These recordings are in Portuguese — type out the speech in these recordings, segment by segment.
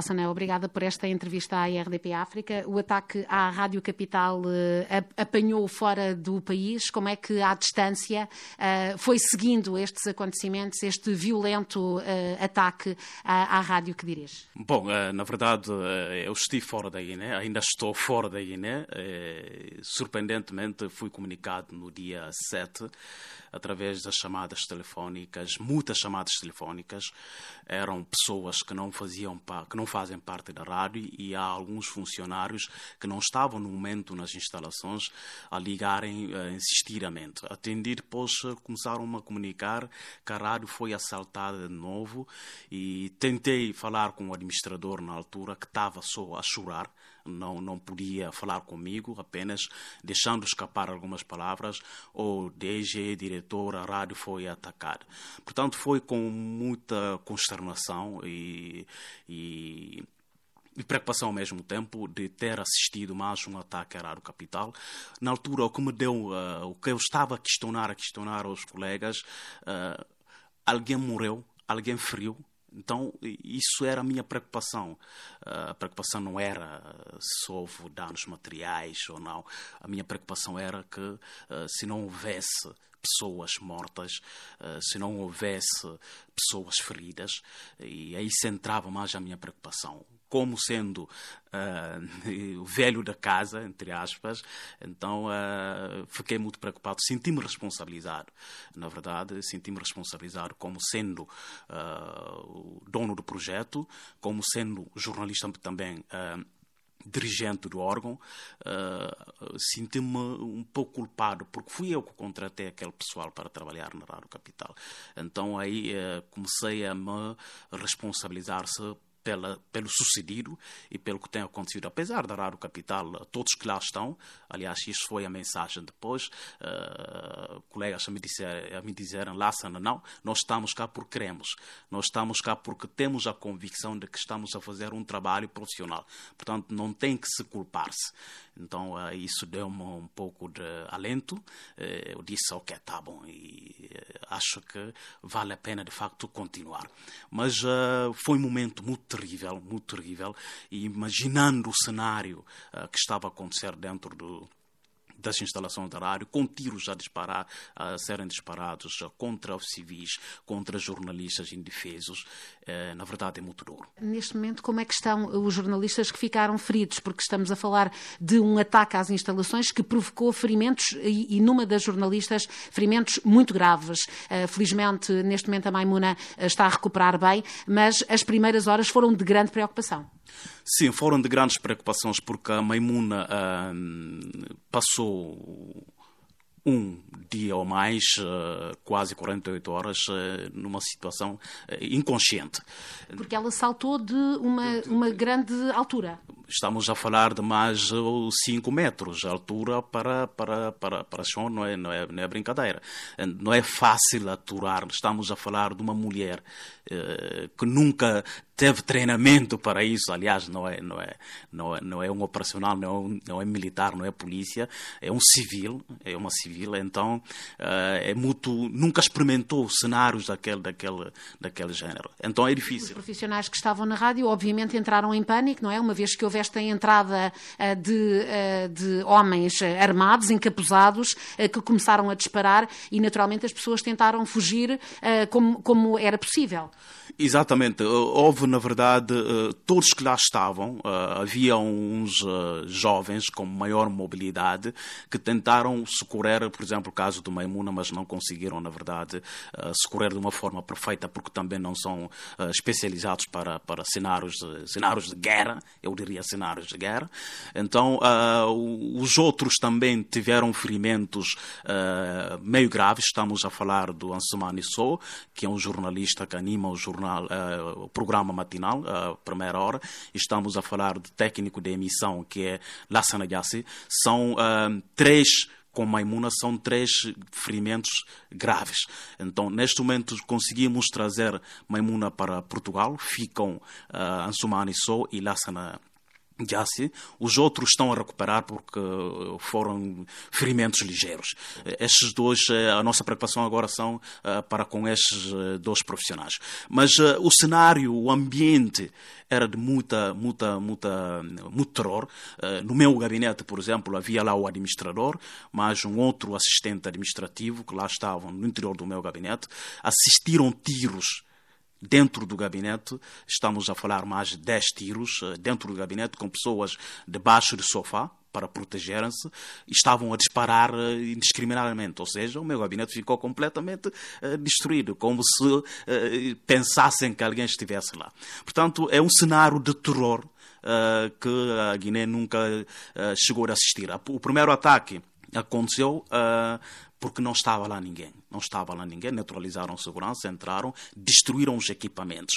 Sané, obrigada por esta entrevista à RDP África. O ataque à Rádio Capital uh, apanhou fora do país. Como é que, à distância, uh, foi seguindo estes acontecimentos, este violento uh, ataque à, rádio que dirige? Bom, na verdade, eu estive fora da Guiné, ainda estou fora da Guiné. surpreendentemente, fui comunicado no dia 7 através das chamadas telefónicas, muitas chamadas telefónicas. Eram pessoas que não faziam que não fazem parte da rádio e há alguns funcionários que não estavam no momento nas instalações a ligarem uh, insistidamente. Atendi depois uh, começaram a comunicar que a rádio foi assaltada de novo e tentei falar com o administrador na altura que estava só a chorar não, não podia falar comigo, apenas deixando escapar algumas palavras, ou DG, diretor, a rádio foi atacada. Portanto, foi com muita consternação e, e e preocupação ao mesmo tempo de ter assistido mais um ataque à Rádio Capital. Na altura, o que me deu, uh, o que eu estava a questionar, a questionar aos colegas, uh, alguém morreu, alguém feriu, então, isso era a minha preocupação. A preocupação não era se houve danos materiais ou não. A minha preocupação era que, eh, se não houvesse pessoas mortas, eh, se não houvesse pessoas feridas, e aí centrava mais a minha preocupação como sendo uh, o velho da casa, entre aspas, então uh, fiquei muito preocupado, senti-me responsabilizado, na verdade, senti-me responsabilizado como sendo uh, o dono do projeto, como sendo jornalista também dirigente do órgão, uh, senti-me um pouco culpado, porque fui eu que contratei aquele pessoal para trabalhar na Rádio Capital. Então aí uh, comecei a me responsabilizar-se pela, pelo sucedido e pelo que tem acontecido. Apesar da Rádio Capital, todos que lá estão, aliás, isso foi a mensagem depois, uh, colegas a me, dizer, a me disseram, Lassana, não, nós estamos cá porque queremos, nós estamos cá porque temos a convicção de que estamos a fazer um trabalho profissional. Portanto, não tem que se culpar-se. Então, uh, isso deu-me um pouco de alento. Uh, eu disse, ok, tá bom, e acho que vale a pena, de facto, continuar. Mas foi um momento muito terrível, muito terrível, e imaginando o cenário uh, que estava a acontecer dentro do, das instalações da rádio, com tiros a disparar, a serem disparados contra os civis, contra jornalistas indefesos. Eh, na verdade, é muito duro. Neste momento, como é que estão os jornalistas que ficaram feridos? Porque estamos a falar de um ataque às instalações que provocou ferimentos e, e numa das jornalistas, ferimentos muito graves. Eh, felizmente, neste momento, a Maimuna está a recuperar bem, mas as primeiras horas foram de grande preocupação. Sim, foram de grandes preocupações porque a Maimuna uh, passou um dia ou mais, uh, quase 48 horas, uh, numa situação uh, inconsciente. Porque ela saltou de uma, uma grande altura. Estamos a falar de mais 5 metros de altura para, para, para, para chão, não é, não, é, não é brincadeira. Não é fácil aturar. Estamos a falar de uma mulher que nunca teve treinamento para isso. Aliás, não é, não é, não é, não é um operacional, não é, um, não é militar, não é polícia, é um civil, é uma civil. Então, uh, é muito, nunca experimentou cenários daquele, daquele, daquele género. Então é difícil. Os profissionais que estavam na rádio, obviamente, entraram em pânico, não é? Uma vez que houve esta entrada uh, de, uh, de homens armados, encapuzados, que começaram a disparar e, naturalmente, as pessoas tentaram fugir como, como era possível. Exatamente. Houve, na verdade, eh, todos que lá estavam, eh, havia uns eh, jovens com maior mobilidade que tentaram socorrer, por exemplo, o caso do Maimuna, mas não conseguiram, na verdade, socorrer de uma forma perfeita, porque também não são especializados para, para cenários, de, cenários de guerra, eu diria cenários de guerra. Então, os outros também tiveram ferimentos meio graves. Estamos a falar do Ansumani So, que é um jornalista que anima o jornal o programa matinal, a uh, primeira hora. Estamos a falar do técnico de emissão, que é Lassana Yassi. São uh, três com Maimuna são três ferimentos graves. Então, neste momento, conseguimos trazer Maimuna para Portugal. Ficam uh, Ansumani Sou e Lassana se, os outros estão a recuperar porque foram ferimentos ligeiros. Estes dois, a nossa preocupação agora são para com estes dois profissionais. Mas o cenário, o ambiente era de muita, muita, muita, muito terror. No meu gabinete, por exemplo, havia lá o administrador, mais um outro assistente administrativo que lá estavam no interior do meu gabinete, assistiram tiros dentro do gabinete, estamos a falar mais de 10 tiros eh, dentro do gabinete, com pessoas debaixo do sofá para protegerem-se, estavam a disparar eh, indiscriminadamente. Ou seja, o meu gabinete ficou completamente uh, destruído, como se pensassem que alguém estivesse lá. Portanto, é um cenário de terror uh, que a Guiné nunca chegou a assistir. O primeiro ataque aconteceu porque não estava lá ninguém. Não estava lá ninguém, neutralizaram segurança, entraram, destruíram os equipamentos.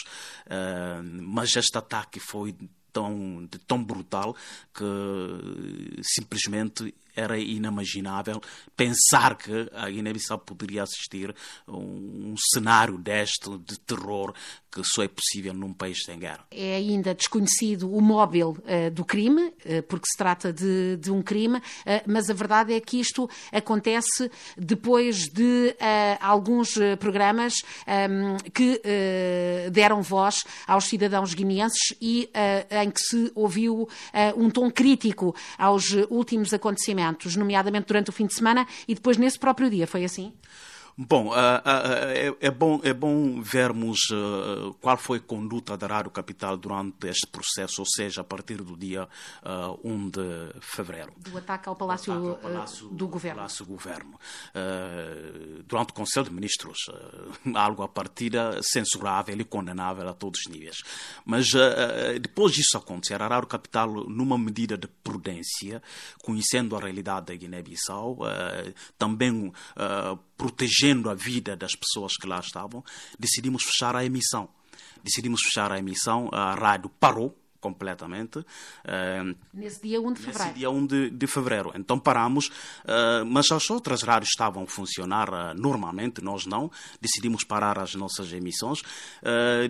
Uh, mas este ataque foi tão, tão brutal que simplesmente era inimaginável pensar que a Guiné-Bissau poderia assistir a um, cenário deste de terror que só é possível num país sem guerra. É ainda desconhecido o móvel uh, do crime, uh, porque se trata de, de um crime, uh, mas a verdade é que isto acontece depois de alguns programas um, ehm, que deram voz aos cidadãos guineenses e em que se ouviu um tom crítico aos últimos acontecimentos acontecimentos, nomeadamente durante o fim de semana e depois nesse próprio dia. Foi assim? Bom, uh, uh, é, é, bom, é bom vermos uh, qual foi a conduta da Rádio Capital durante este processo, ou seja, a partir do dia 1 de fevereiro. Do ataque ao Palácio, ataque ao palácio do Governo. Palácio Governo. durante o Conselho de Ministros, algo a partida censurável e condenável a todos os níveis. Mas depois disso acontecer, a Rádio Capital, numa medida de prudência, conhecendo a realidade da Guiné-Bissau, também protegendo a vida das pessoas que lá estavam, decidimos fechar a emissão. Decidimos fechar a emissão, a rádio parou, completamente. Uh, nesse dia 1 de fevereiro. Nesse dia 1 de, de fevereiro. Então paramos, uh, mas as outras rádios estavam a funcionar uh, normalmente, nós não. Decidimos parar as nossas emissões.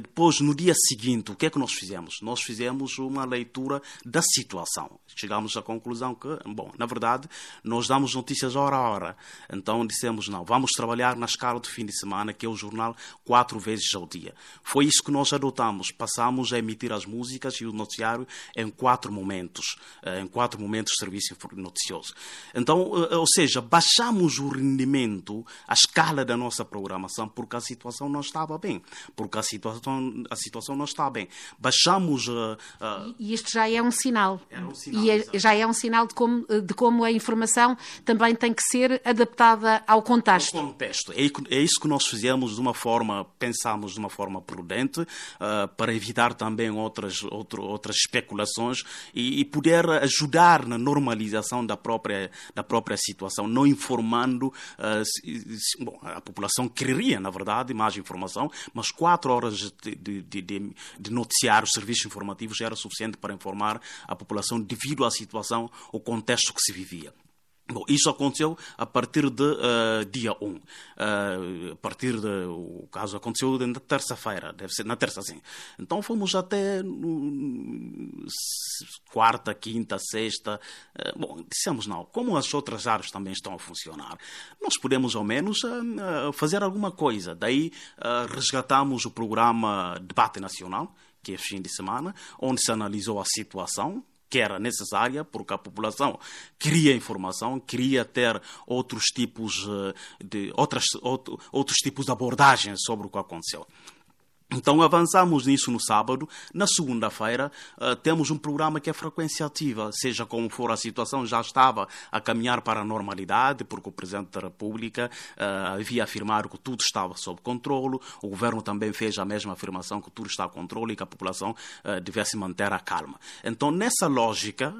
depois, no dia seguinte, o que é que nós fizemos? Nós fizemos uma leitura da situação. Chegamos à conclusão que, bom, na verdade, nós damos notícias hora a hora. Então dissemos, não, vamos trabalhar na escala de fim de semana, que é o jornal quatro vezes ao dia. Foi isso que nós adotamos. Passamos a emitir as músicas e o noticiário em quatro momentos, eh, em quatro momentos de serviço noticioso. Então, eh, ou seja, baixamos o rendimento, a escala da nossa programação, porque a situação não estava bem, porque a situação, a situação não está bem. Baixamos... Uh, uh, e isto já é um sinal. Um sinal e é, já é um sinal de como, de como a informação também tem que ser adaptada ao contexto. Ao contexto. É, é isso que nós fizemos de uma forma, pensamos de uma forma prudente, uh, para evitar também outras, outro, outras especulações e, e, poder ajudar na normalização da própria, da própria situação, não informando. Uh, se, bom, a população queria, na verdade, mais informação, mas quatro horas de, de, de, de noticiário, serviços informativos, era suficiente para informar a população devido à situação, o contexto que se vivia. Bom, isso aconteceu a partir de uh, dia 1. Uh, a partir de. O caso aconteceu na terça-feira, deve ser na terça, sim. Então fomos até no, quarta, quinta, sexta. Uh, bom, dissemos não. Como as outras áreas também estão a funcionar, nós podemos ao menos fazer alguma coisa. Daí resgatamos o programa Debate Nacional, que é fim de semana, onde se analisou a situação que era necessária, porque a população queria informação, queria ter outros tipos eh, de outras, outros tipos de abordagens sobre o que aconteceu. Então avançamos nisso no sábado. Na segunda-feira uh, temos um programa que é frequência ativa, seja como for a situação, já estava a caminhar para a normalidade, porque o Presidente da República uh, havia afirmado que tudo estava sob controle, o Governo também fez a mesma afirmação que tudo está a controle e que a população uh, devesse manter a calma. Então, nessa lógica,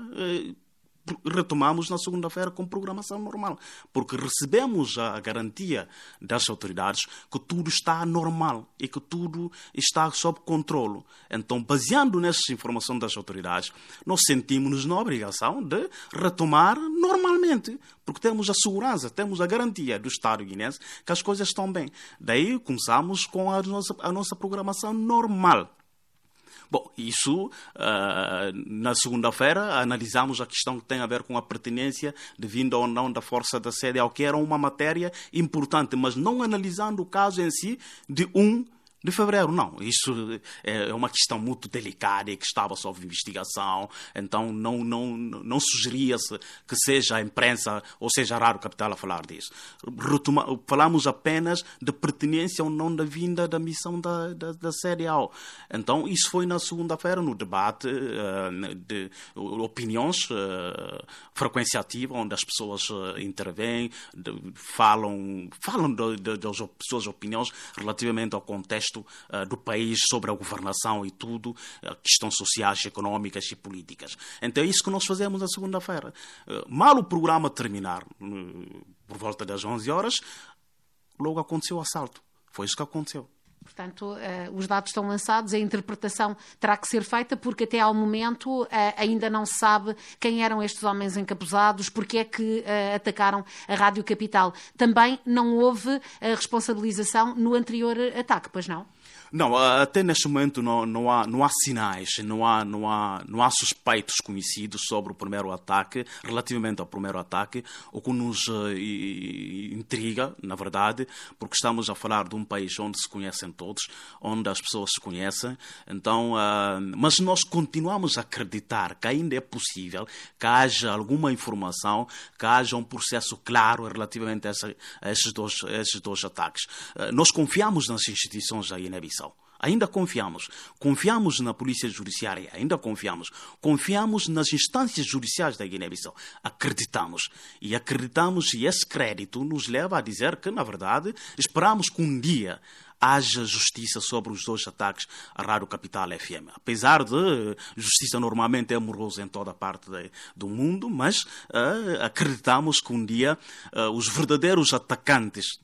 retomamos na segunda-feira com programação normal, porque recebemos a garantia das autoridades que tudo está normal e que tudo está sob controle. Então, baseando nessas informações das autoridades, nós sentimos-nos na obrigação de retomar normalmente, porque temos a segurança, temos a garantia do Estado guinense que as coisas estão bem. Daí começamos com a nossa, a nossa programação normal. Bom, isso, uh, na segunda-feira, analisamos a questão que tem a ver com a pertinência de vinda ou não da força da sede, ao que era uma matéria importante, mas não analisando o caso em si de um de fevereiro, não. Isso é, é uma questão muito delicada e que estava sob investigação, então não, não, não sugeria-se que seja a imprensa ou seja a Rádio Capital a falar disso. Retoma, falamos apenas de pertinência ou não da vinda da missão da, da, da A. Então, isso foi na segunda-feira, no debate uh, de opiniões, uh, frequência ativa, onde as pessoas uh, intervêm, de, falam, falam das suas opiniões relativamente ao contexto contexto uh, do país sobre a governação e tudo, uh, questões sociais, económicas e políticas. Então é isso que nós fazemos na segunda-feira. Uh, mal o programa terminar, por volta das 11 horas, logo aconteceu o assalto. Foi isso que aconteceu. Portanto, uh, os dados estão lançados, a interpretação terá que ser feita, porque até ao momento uh, ainda não se sabe quem eram estes homens encapuzados, porque é que uh, atacaram a Rádio Capital. Também não houve responsabilização no anterior ataque, pois não? Não, até neste momento não, não, há, não há sinais, não há, não, há, não há suspeitos conhecidos sobre o primeiro ataque, relativamente ao primeiro ataque, o que nos uh, intriga, na verdade, porque estamos a falar de um país onde se conhecem todos, onde as pessoas se conhecem, então, uh, mas nós continuamos a acreditar que ainda é possível que haja alguma informação, que haja um processo claro relativamente a, essa, a esses, dois, a esses dois ataques. Uh, nós confiamos nas instituições da Guiné-Bissau Ainda confiamos. Confiamos na Polícia Judiciária, ainda confiamos. Confiamos nas instâncias judiciais da Guiné-Bissau. Acreditamos. E acreditamos, e esse crédito nos leva a dizer que, na verdade, esperamos que um dia haja justiça sobre os dois ataques à Rádio Capital FM. Apesar de justiça normalmente é amorosa em toda parte de, do mundo, mas uh, acreditamos que um dia uh, os verdadeiros atacantes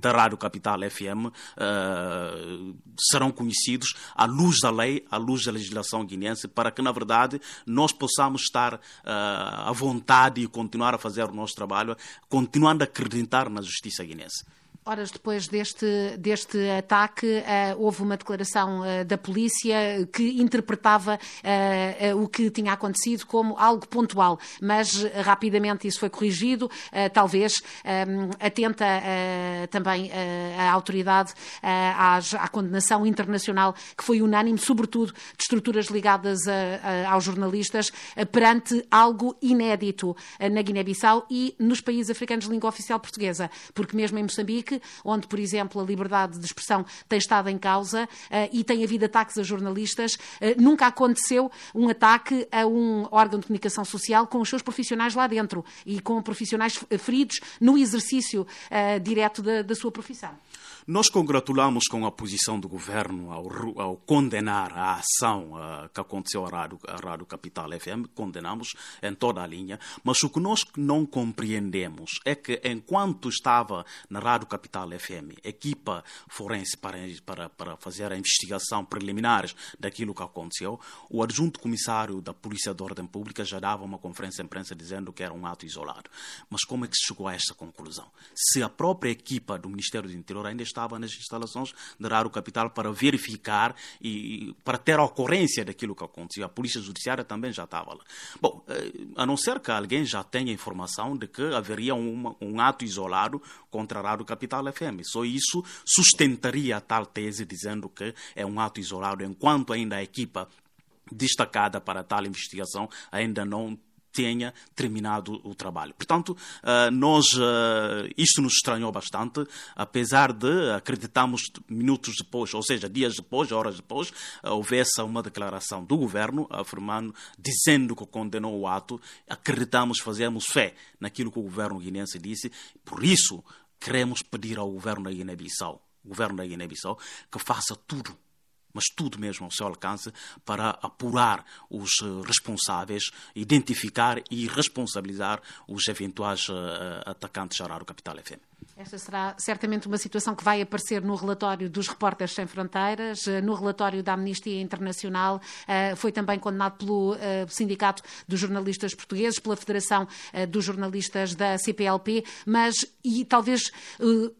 da Rádio Capital FM uh, eh, serão conhecidos à luz da lei, à luz da legislação guineense, para que, na verdade, nós possamos estar uh, à vontade e continuar a fazer o nosso trabalho, continuando a acreditar na justiça guinense. Horas depois deste, deste ataque, uh, houve uma declaração uh, da polícia que interpretava uh, o que tinha acontecido como algo pontual, mas rapidamente isso foi corrigido, talvez um, atenta também a autoridade às, à condenação internacional que foi unânime, sobretudo de estruturas ligadas a, a, aos jornalistas, perante algo inédito na Guiné-Bissau e nos países africanos de língua oficial portuguesa, porque mesmo em Moçambique Onde, por exemplo, a liberdade de expressão tem estado em causa uh, e tem havido ataques a jornalistas. Uh, nunca aconteceu um ataque a um órgão de comunicação social com os seus profissionais lá dentro e com profissionais feridos no exercício uh, direto da, da sua profissão. Nós congratulamos com a posição do governo ao, ao condenar a ação uh, que aconteceu à Rádio, à Rádio Capital FM, condenamos em toda a linha, mas o que nós não compreendemos é que enquanto estava na Rádio Capital FM, equipa forense para, para, para fazer a investigação preliminares daquilo que aconteceu, o adjunto comissário da Polícia de Ordem Pública já dava uma conferência de imprensa dizendo que era um ato isolado. Mas como é que se chegou a esta conclusão? Se a própria equipa do Ministério do Interior ainda estava nas instalações de Raro Capital para verificar e para ter a ocorrência daquilo que aconteceu. A Polícia Judiciária também já estava lá. Bom, eh, a não ser que alguém já tenha informação de que haveria um, um ato isolado contra a Raro Capital FM. Só isso sustentaria a tal tese dizendo que é um ato isolado, enquanto ainda a equipa destacada para tal investigação ainda não tenha terminado o trabalho. Portanto, eh, nós, eh, isto nos estranhou bastante, apesar de acreditarmos minutos depois, ou seja, dias depois, horas depois, eh, houvesse uma declaração do governo afirmando, dizendo que condenou o ato, acreditamos, fazemos fé naquilo que o governo guinense disse, por isso queremos pedir ao governo da Guiné-Bissau, governo da Guiné-Bissau, que faça tudo mas tudo mesmo ao seu alcance para apurar os eh, responsáveis, identificar e responsabilizar os eventuais uh, atacantes da Rádio Capital FM. Esta será certamente uma situação que vai aparecer no relatório dos Repórteres Sem Fronteiras, eh, no relatório da Amnistia Internacional, eh, foi também condenado pelo eh, Sindicato dos Jornalistas Portugueses, pela Federação dos Jornalistas da CPLP, mas, e talvez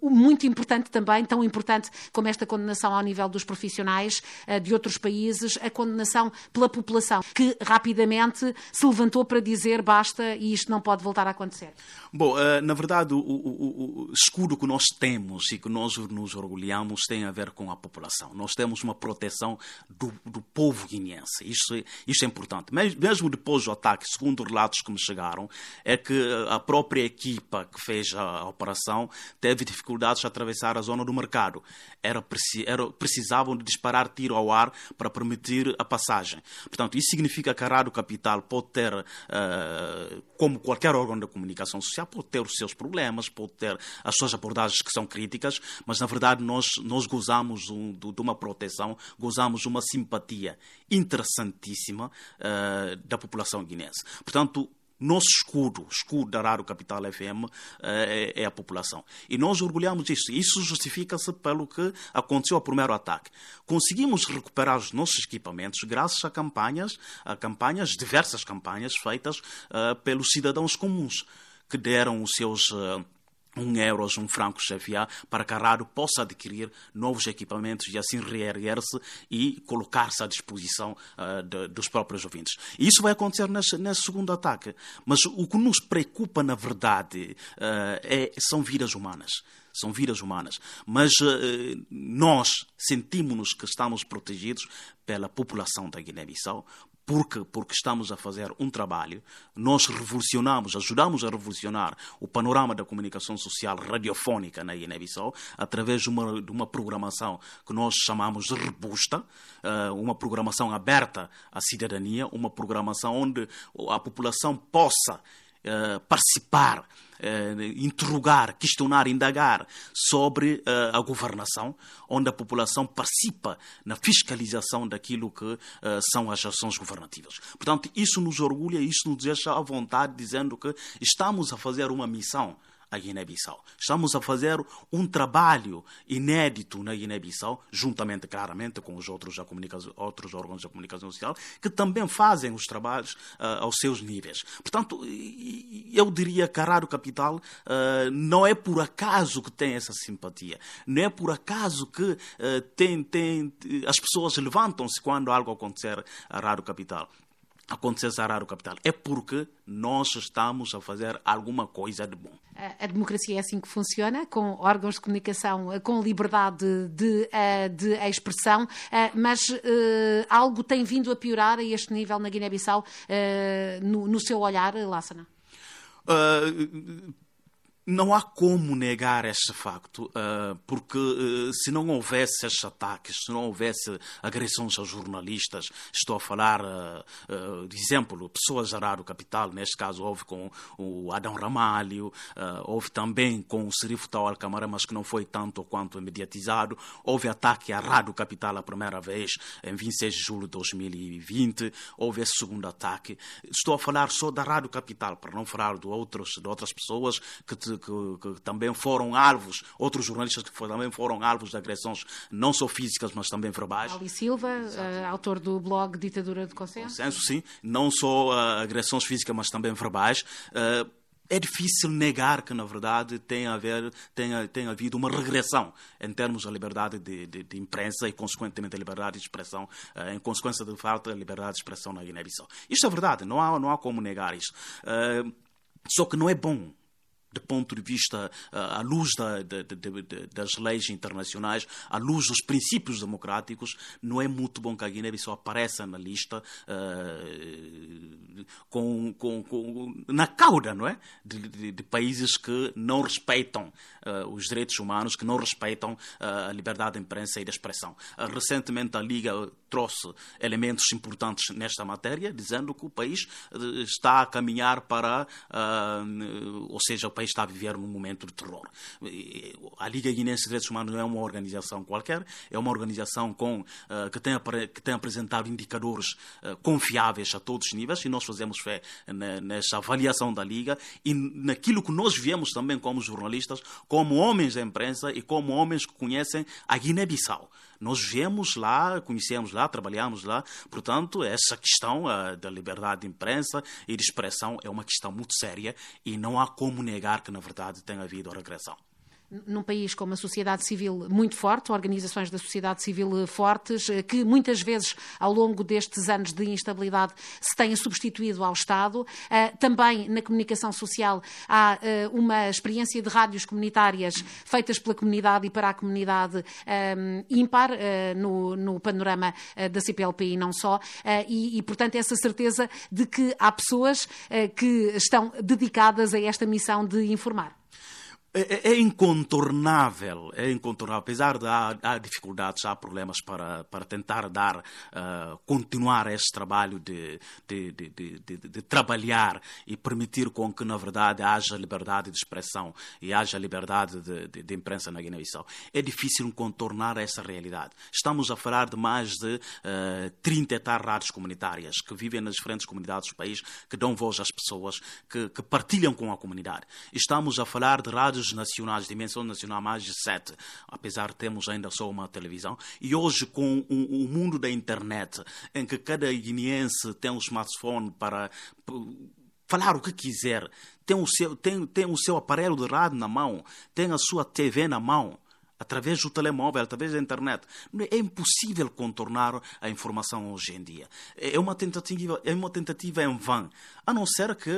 muito importante também, tão importante como esta condenação ao nível dos profissionais de outros países, a condenação pela população, que rapidamente se levantou para dizer basta e isto não pode voltar a acontecer. Bom, na verdade, o, o, o escudo que nós temos e que nós nos orgulhamos tem a ver com a população. Nós temos uma proteção do, do povo guineense. Isto, isto é importante. Mesmo depois do ataque, segundo relatos que me chegaram, é que a própria equipa que fez a, a operação teve dificuldades a atravessar a zona do mercado. Era, era, precisavam de disparar tiro ao ar para permitir a passagem. Portanto, isso significa que a Rádio Capital pode ter, uh, como qualquer órgão de comunicação social, pode ter os seus problemas, pode ter as suas abordagens que são críticas, mas na verdade nós, nós gozamos um, de, uma proteção, gozamos de uma simpatia interessantíssima uh, da população guinense. Portanto, nosso escudo, escudo da Rádio Capital FM, é, é, a população. E nós orgulhamos disso. Isso justifica-se pelo que aconteceu ao primeiro ataque. Conseguimos recuperar os nossos equipamentos graças a campanhas, a campanhas, diversas campanhas feitas uh, pelos cidadãos comuns, que deram os seus. Uh, um euro, um franco CFA, para que a rádio possa adquirir novos equipamentos e assim reerguer-se e colocar-se à disposição uh, de, dos próprios ouvintes. E isso vai acontecer nesse, nesse, segundo ataque. Mas o que nos preocupa, na verdade, uh, é, são vidas humanas são vidas humanas. Mas uh, nós sentimos-nos que estamos protegidos pela população da Guiné-Bissau, porque, porque estamos a fazer um trabalho, nós revolucionamos, ajudamos a revolucionar o panorama da comunicação social radiofónica na Guiné-Bissau através de uma, de uma programação que nós chamamos de robusta, eh, uma programação aberta à cidadania, uma programação onde a população possa uh, participar, interrogar, questionar, indagar sobre uh, a governação, onde a população participa na fiscalização daquilo que são as ações governativas. Portanto, isso nos orgulha, isso nos deixa à vontade, dizendo que estamos a fazer uma missão a Guiné-Bissau. Estamos a fazer um trabalho inédito na Guiné-Bissau, juntamente, claramente, com os outros, outros órgãos da comunicação social, que também fazem os trabalhos uh, aos seus níveis. Portanto, eu diria que a Rádio Capital uh, não é por acaso que tem essa simpatia, não é por acaso que uh, tem, tem, as pessoas levantam-se quando algo acontecer à Rádio Capital acontecer a Rádio Capital. É porque nós estamos a fazer alguma coisa de bom. A democracia é assim que funciona, com órgãos de comunicação com liberdade de, eh, de expressão, eh, mas algo tem vindo a piorar a este nível na Guiné-Bissau, no, no, seu olhar, Lássana? Uh, não há como negar este facto, eh, porque eh, se não houvesse estes ataques, se não houvesse agressões aos jornalistas, estou a falar, eh, de exemplo, pessoas da Rádio Capital, neste caso houve com o Adão Ramalho, houve também com o Serifo Tau Alcamara, mas que não foi tanto quanto mediatizado, houve ataque à Rádio Capital a primeira vez, em 26 de julho de 2020, houve esse segundo ataque. Estou a falar só da Rádio Capital, para não falar de, outros, de outras pessoas que te que, que, também foram alvos, outros jornalistas que também foram alvos de agressões, não só físicas, mas também verbais. Ali Silva, uh, autor do blog Ditadura de Consenso. Consenso, sim. Não só uh, agressões físicas, mas também verbais. Uh, é difícil negar que, na verdade, tem, haver, tem, tem havido uma regressão em termos da liberdade de, de, de imprensa e, consequentemente, a liberdade de expressão, uh, em consequência da falta de liberdade de expressão na Guiné-Bissau. Isto é verdade, não há, não há como negar isso. Uh, só que não é bom do ponto de vista uh, à luz da, de, de, de, das leis internacionais, à luz dos princípios democráticos, não é muito bom que a Guiné-Bissau apareça na lista uh, com, com, com, na cauda, não é, de, países que não respeitam uh, os direitos humanos, que não respeitam a liberdade de imprensa e de expressão. recentemente a Liga trouxe elementos importantes nesta matéria, dizendo que o país está a caminhar para, ou seja, o país país está a viver num momento de terror. A Liga Guinense de Direitos Humanos não é uma organização qualquer, é uma organização com, uh, que, tem, que tem apresentado indicadores uh, confiáveis a todos os níveis e nós fazemos fé nessa avaliação da Liga e naquilo que nós vemos também como jornalistas, como homens da imprensa e como homens que conhecem a Guiné-Bissau. Nós vemos lá, conhecemos lá, trabalhamos lá, portanto, essa questão uh, da liberdade de imprensa e de expressão é uma questão muito séria e não há como negar que, na verdade, tem havido a regressão num país com uma sociedade civil muito forte, organizações da sociedade civil fortes, eh, que muitas vezes ao longo destes anos de instabilidade se têm substituído ao Estado. Eh, também na comunicação social há eh, uma experiência de rádios comunitárias feitas pela comunidade e para a comunidade ímpar no, no panorama da CPLP e não só. E, e, portanto, essa certeza de que há pessoas que estão dedicadas a esta missão de informar. É, é, é, incontornável, é incontornável. Apesar de há, dificuldades, há problemas para, para tentar dar, uh, continuar este trabalho de, de, de, de, de trabalhar e permitir com que, na verdade, haja liberdade de expressão e haja liberdade de, imprensa na Guiné-Bissau. É difícil contornar essa realidade. Estamos a falar de mais de uh, 30 rádios comunitárias que vivem nas diferentes comunidades do país, que dão voz às pessoas, que, que partilham com a comunidade. Estamos a falar de rádios nacionais, dimensão nacional, mais de sete, apesar de termos ainda só uma televisão. E hoje, com o, o mundo da internet, em que cada guineense tem um smartphone para falar o que quiser, tem o seu, tem, tem o seu aparelho de rádio na mão, tem a sua TV na mão através do telemóvel, através da internet. É impossível contornar a informação hoje em dia. É uma tentativa, é uma tentativa em vão. A não ser que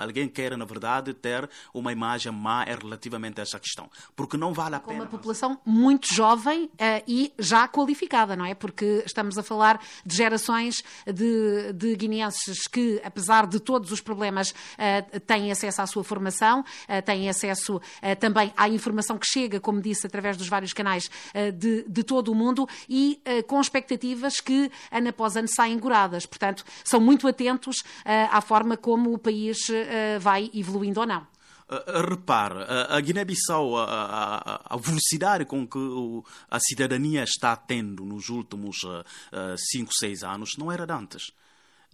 alguém queira, na verdade, ter uma imagem má relativamente a essa questão. Porque não vale a pena. Com uma população muito jovem uh, e já qualificada, não é? Porque estamos a falar de gerações de, de guineenses que, apesar de todos os problemas, uh, têm acesso à sua formação, uh, têm acesso também à informação que chega, como disse, através dos vários canais de, de todo o mundo e com expectativas que, ano após ano, saem goradas. Portanto, são muito atentos à forma como o país vai evoluindo ou não. Repare, a Guiné-Bissau, a, a, a, velocidade com que a cidadania está tendo nos últimos 5, uh, 6 anos não era de antes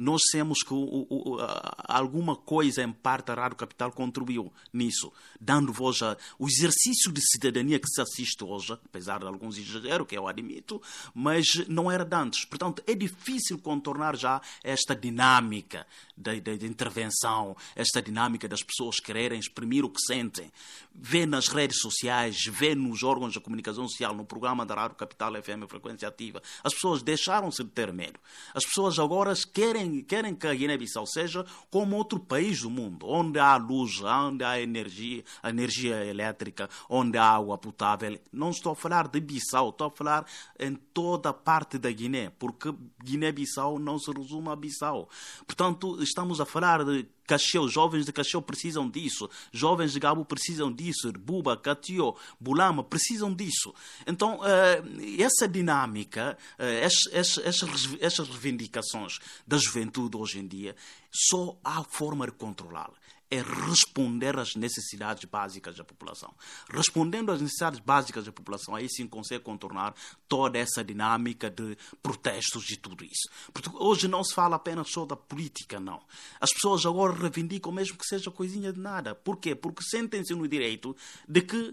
nós temos que o, o, alguma coisa em parte a Rádio Capital contribuiu nisso, dando voz ao exercício de cidadania que se assiste hoje, apesar de alguns exageros, que eu admito, mas não era de antes. Portanto, é difícil contornar já esta dinâmica de, de, de intervenção, esta dinâmica das pessoas quererem exprimir o que sentem. Vê nas redes sociais, vê nos órgãos de comunicação social, no programa da Rádio Capital FM Frequência Ativa. As pessoas deixaram-se de ter medo. As pessoas agora querem querem, que a Guiné-Bissau seja como outro país do mundo, onde há luz, onde há energia, energia elétrica, onde há água potável. Não estou a falar de Bissau, estou a falar em toda a parte da Guiné, porque Guiné-Bissau não se resume a Bissau. Portanto, estamos a falar de Cacheu, jovens de Cacheu precisam disso, jovens de Gabo precisam disso, Buba, Catio, Bulama precisam disso. Então, uh, essa dinâmica, uh, essas reivindicações da juventude hoje em dia, só há forma de controlá-la é responder às necessidades básicas da população. Respondendo às necessidades básicas da população, aí sim consegue contornar toda essa dinâmica de protestos e tudo isso. Porque hoje não se fala apenas só da política, não. As pessoas agora reivindicam mesmo que seja coisinha de nada. Por quê? Porque sentem-se no direito de que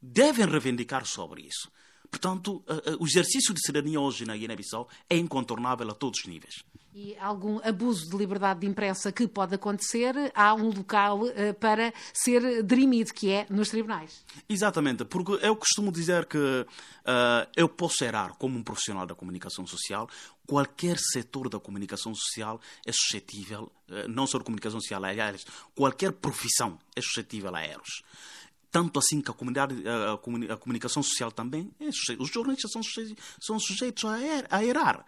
devem reivindicar sobre isso. Portanto, o exercício de cidadania hoje na Guiné-Bissau é incontornável a todos os níveis. E algum abuso de liberdade de imprensa que pode acontecer, há um local uh, para ser dirimido, que é nos tribunais. Exatamente, porque eu costumo dizer que uh, eu posso errar como um profissional da comunicação social, qualquer setor da comunicação social é suscetível, uh, não só da comunicação social, aliás, qualquer profissão é suscetível a erros tanto assim que a comunidade, a, a comunicação social também é Os jornalistas são sujeitos, são sujeitos a, er, a errar.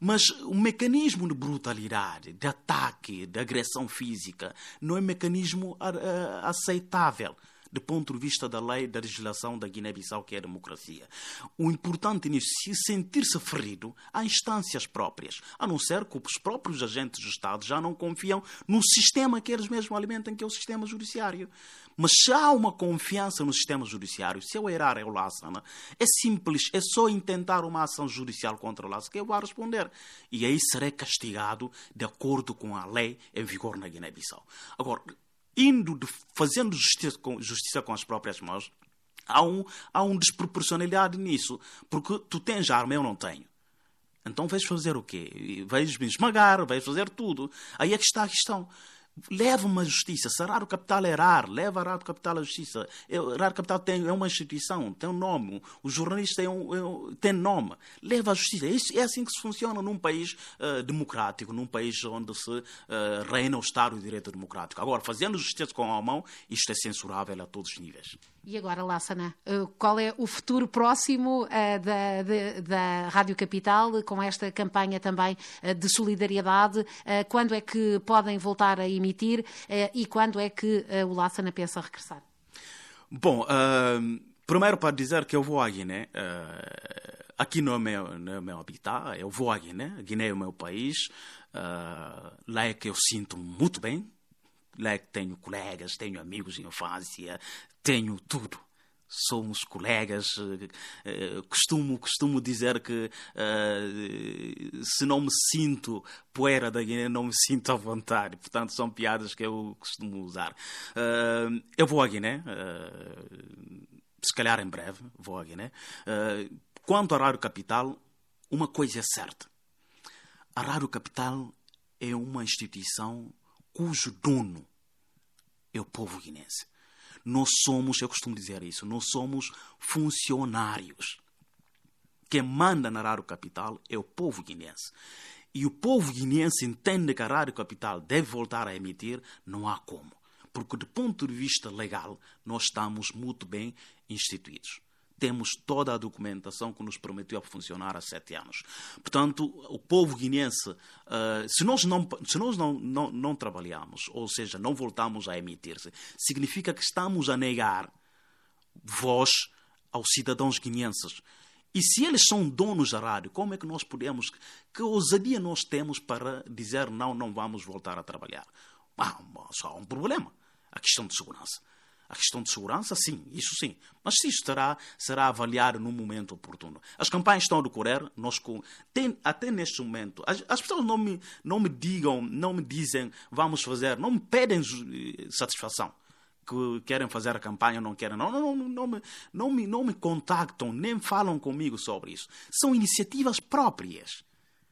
Mas o mecanismo de brutalidade, de ataque, de agressão física, não é mecanismo aceitável do ponto de vista da lei da legislação da Guiné-Bissau, que é a democracia. O importante nisso é sentir-se ferido a instâncias próprias, a não ser que os próprios agentes do Estado já não confiam no sistema que eles mesmos alimentam, que é o sistema judiciário. Mas se há uma confiança no sistema judiciário, se eu errar é o Lassana, é simples, é só intentar uma ação judicial contra o Lassana que eu vou responder. E aí serei castigado de acordo com a lei em vigor na Guiné-Bissau. Agora, indo fazendo justiça com, justiça com as próprias mãos, há um, há um desproporcionalidade nisso, porque tu tens arma, eu não tenho. Então vais fazer o quê? Vais me esmagar, vais fazer tudo. Aí é que está a questão leva-me à justiça. Se a Rádio Capital é RAR, leva Rádio Capital à justiça. Rádio Capital tem, é uma instituição, tem um nome. O jornalista é um, é um, tem nome. Leva à justiça. É, é assim que se funciona num país uh, democrático, num país onde se uh, reina o Estado de Direito Democrático. Agora, fazendo justiça com a mão, isto é censurável a todos os níveis. E agora, Lassana, uh, qual é o futuro próximo da, da, da, Rádio Capital, com esta campanha também de solidariedade? quando é que podem voltar a emitir? eh, e quando é que eh, o Lassana pensa regressar? Bom, uh, primeiro para dizer que eu vou à Guiné. Uh, aqui no meu, no meu habitat, eu vou à Guiné. A Guiné é o meu país. Uh, lá é que eu sinto muito bem. Lá é que tenho colegas, tenho amigos de infância, tenho tudo somos colegas. Eh, eh, costumo, costumo dizer que uh, se não me sinto poeira da Guiné, não me sinto à vontade. Portanto, são piadas que eu costumo usar. Uh, eu vou à Guiné, uh, se calhar em breve vou à Guiné. quanto à Rádio Capital, uma coisa é certa. A Rádio Capital é uma instituição cujo dono é o povo guinense. Nós somos, eu costumo dizer isso, nós somos funcionários. Quem manda na Rádio Capital é o povo guinense. E o povo guinense entende que a Rádio Capital deve voltar a emitir, não há como. Porque, do ponto de vista legal, nós estamos muito bem instituídos temos toda a documentação que nos prometeu funcionar há sete anos. Portanto, o povo guinense, uh, se nós, não, se nós não, não, não trabalhamos, ou seja, não voltamos a emitir-se, significa que estamos a negar voz aos cidadãos guineenses. E se eles são donos da rádio, como é que nós podemos, que ousadia nós temos para dizer não, não vamos voltar a trabalhar? Ah, só há um problema, a questão de segurança. A questão de segurança, sim, isso sim. Mas se isto será, avaliado no momento oportuno. As campanhas estão a decorrer, nós, tem, até neste momento, as, as, pessoas não me, não me digam, não me dizem vamos fazer, não me pedem satisfação que querem fazer a campanha ou não querem. Não, não, não, não, me, não, me, não me contactam, nem falam comigo sobre isso. São iniciativas próprias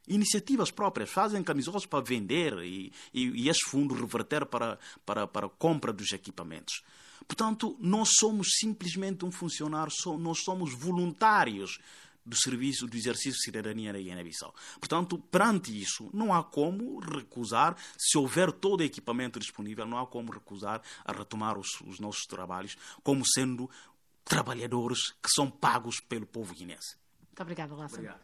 iniciativas próprias, fazem camisolas para vender e, e, e esse fundo reverter para, para, para a compra dos equipamentos. Portanto, nós somos simplesmente um funcionário, nós somos voluntários do serviço do exercício de cidadania na Guiné-Bissau. Portanto, perante isso, não há como recusar, se houver todo o equipamento disponível, não há como recusar a retomar os, os nossos trabalhos como sendo trabalhadores que são pagos pelo povo guinense. Muito obrigada, Lázaro. Obrigado.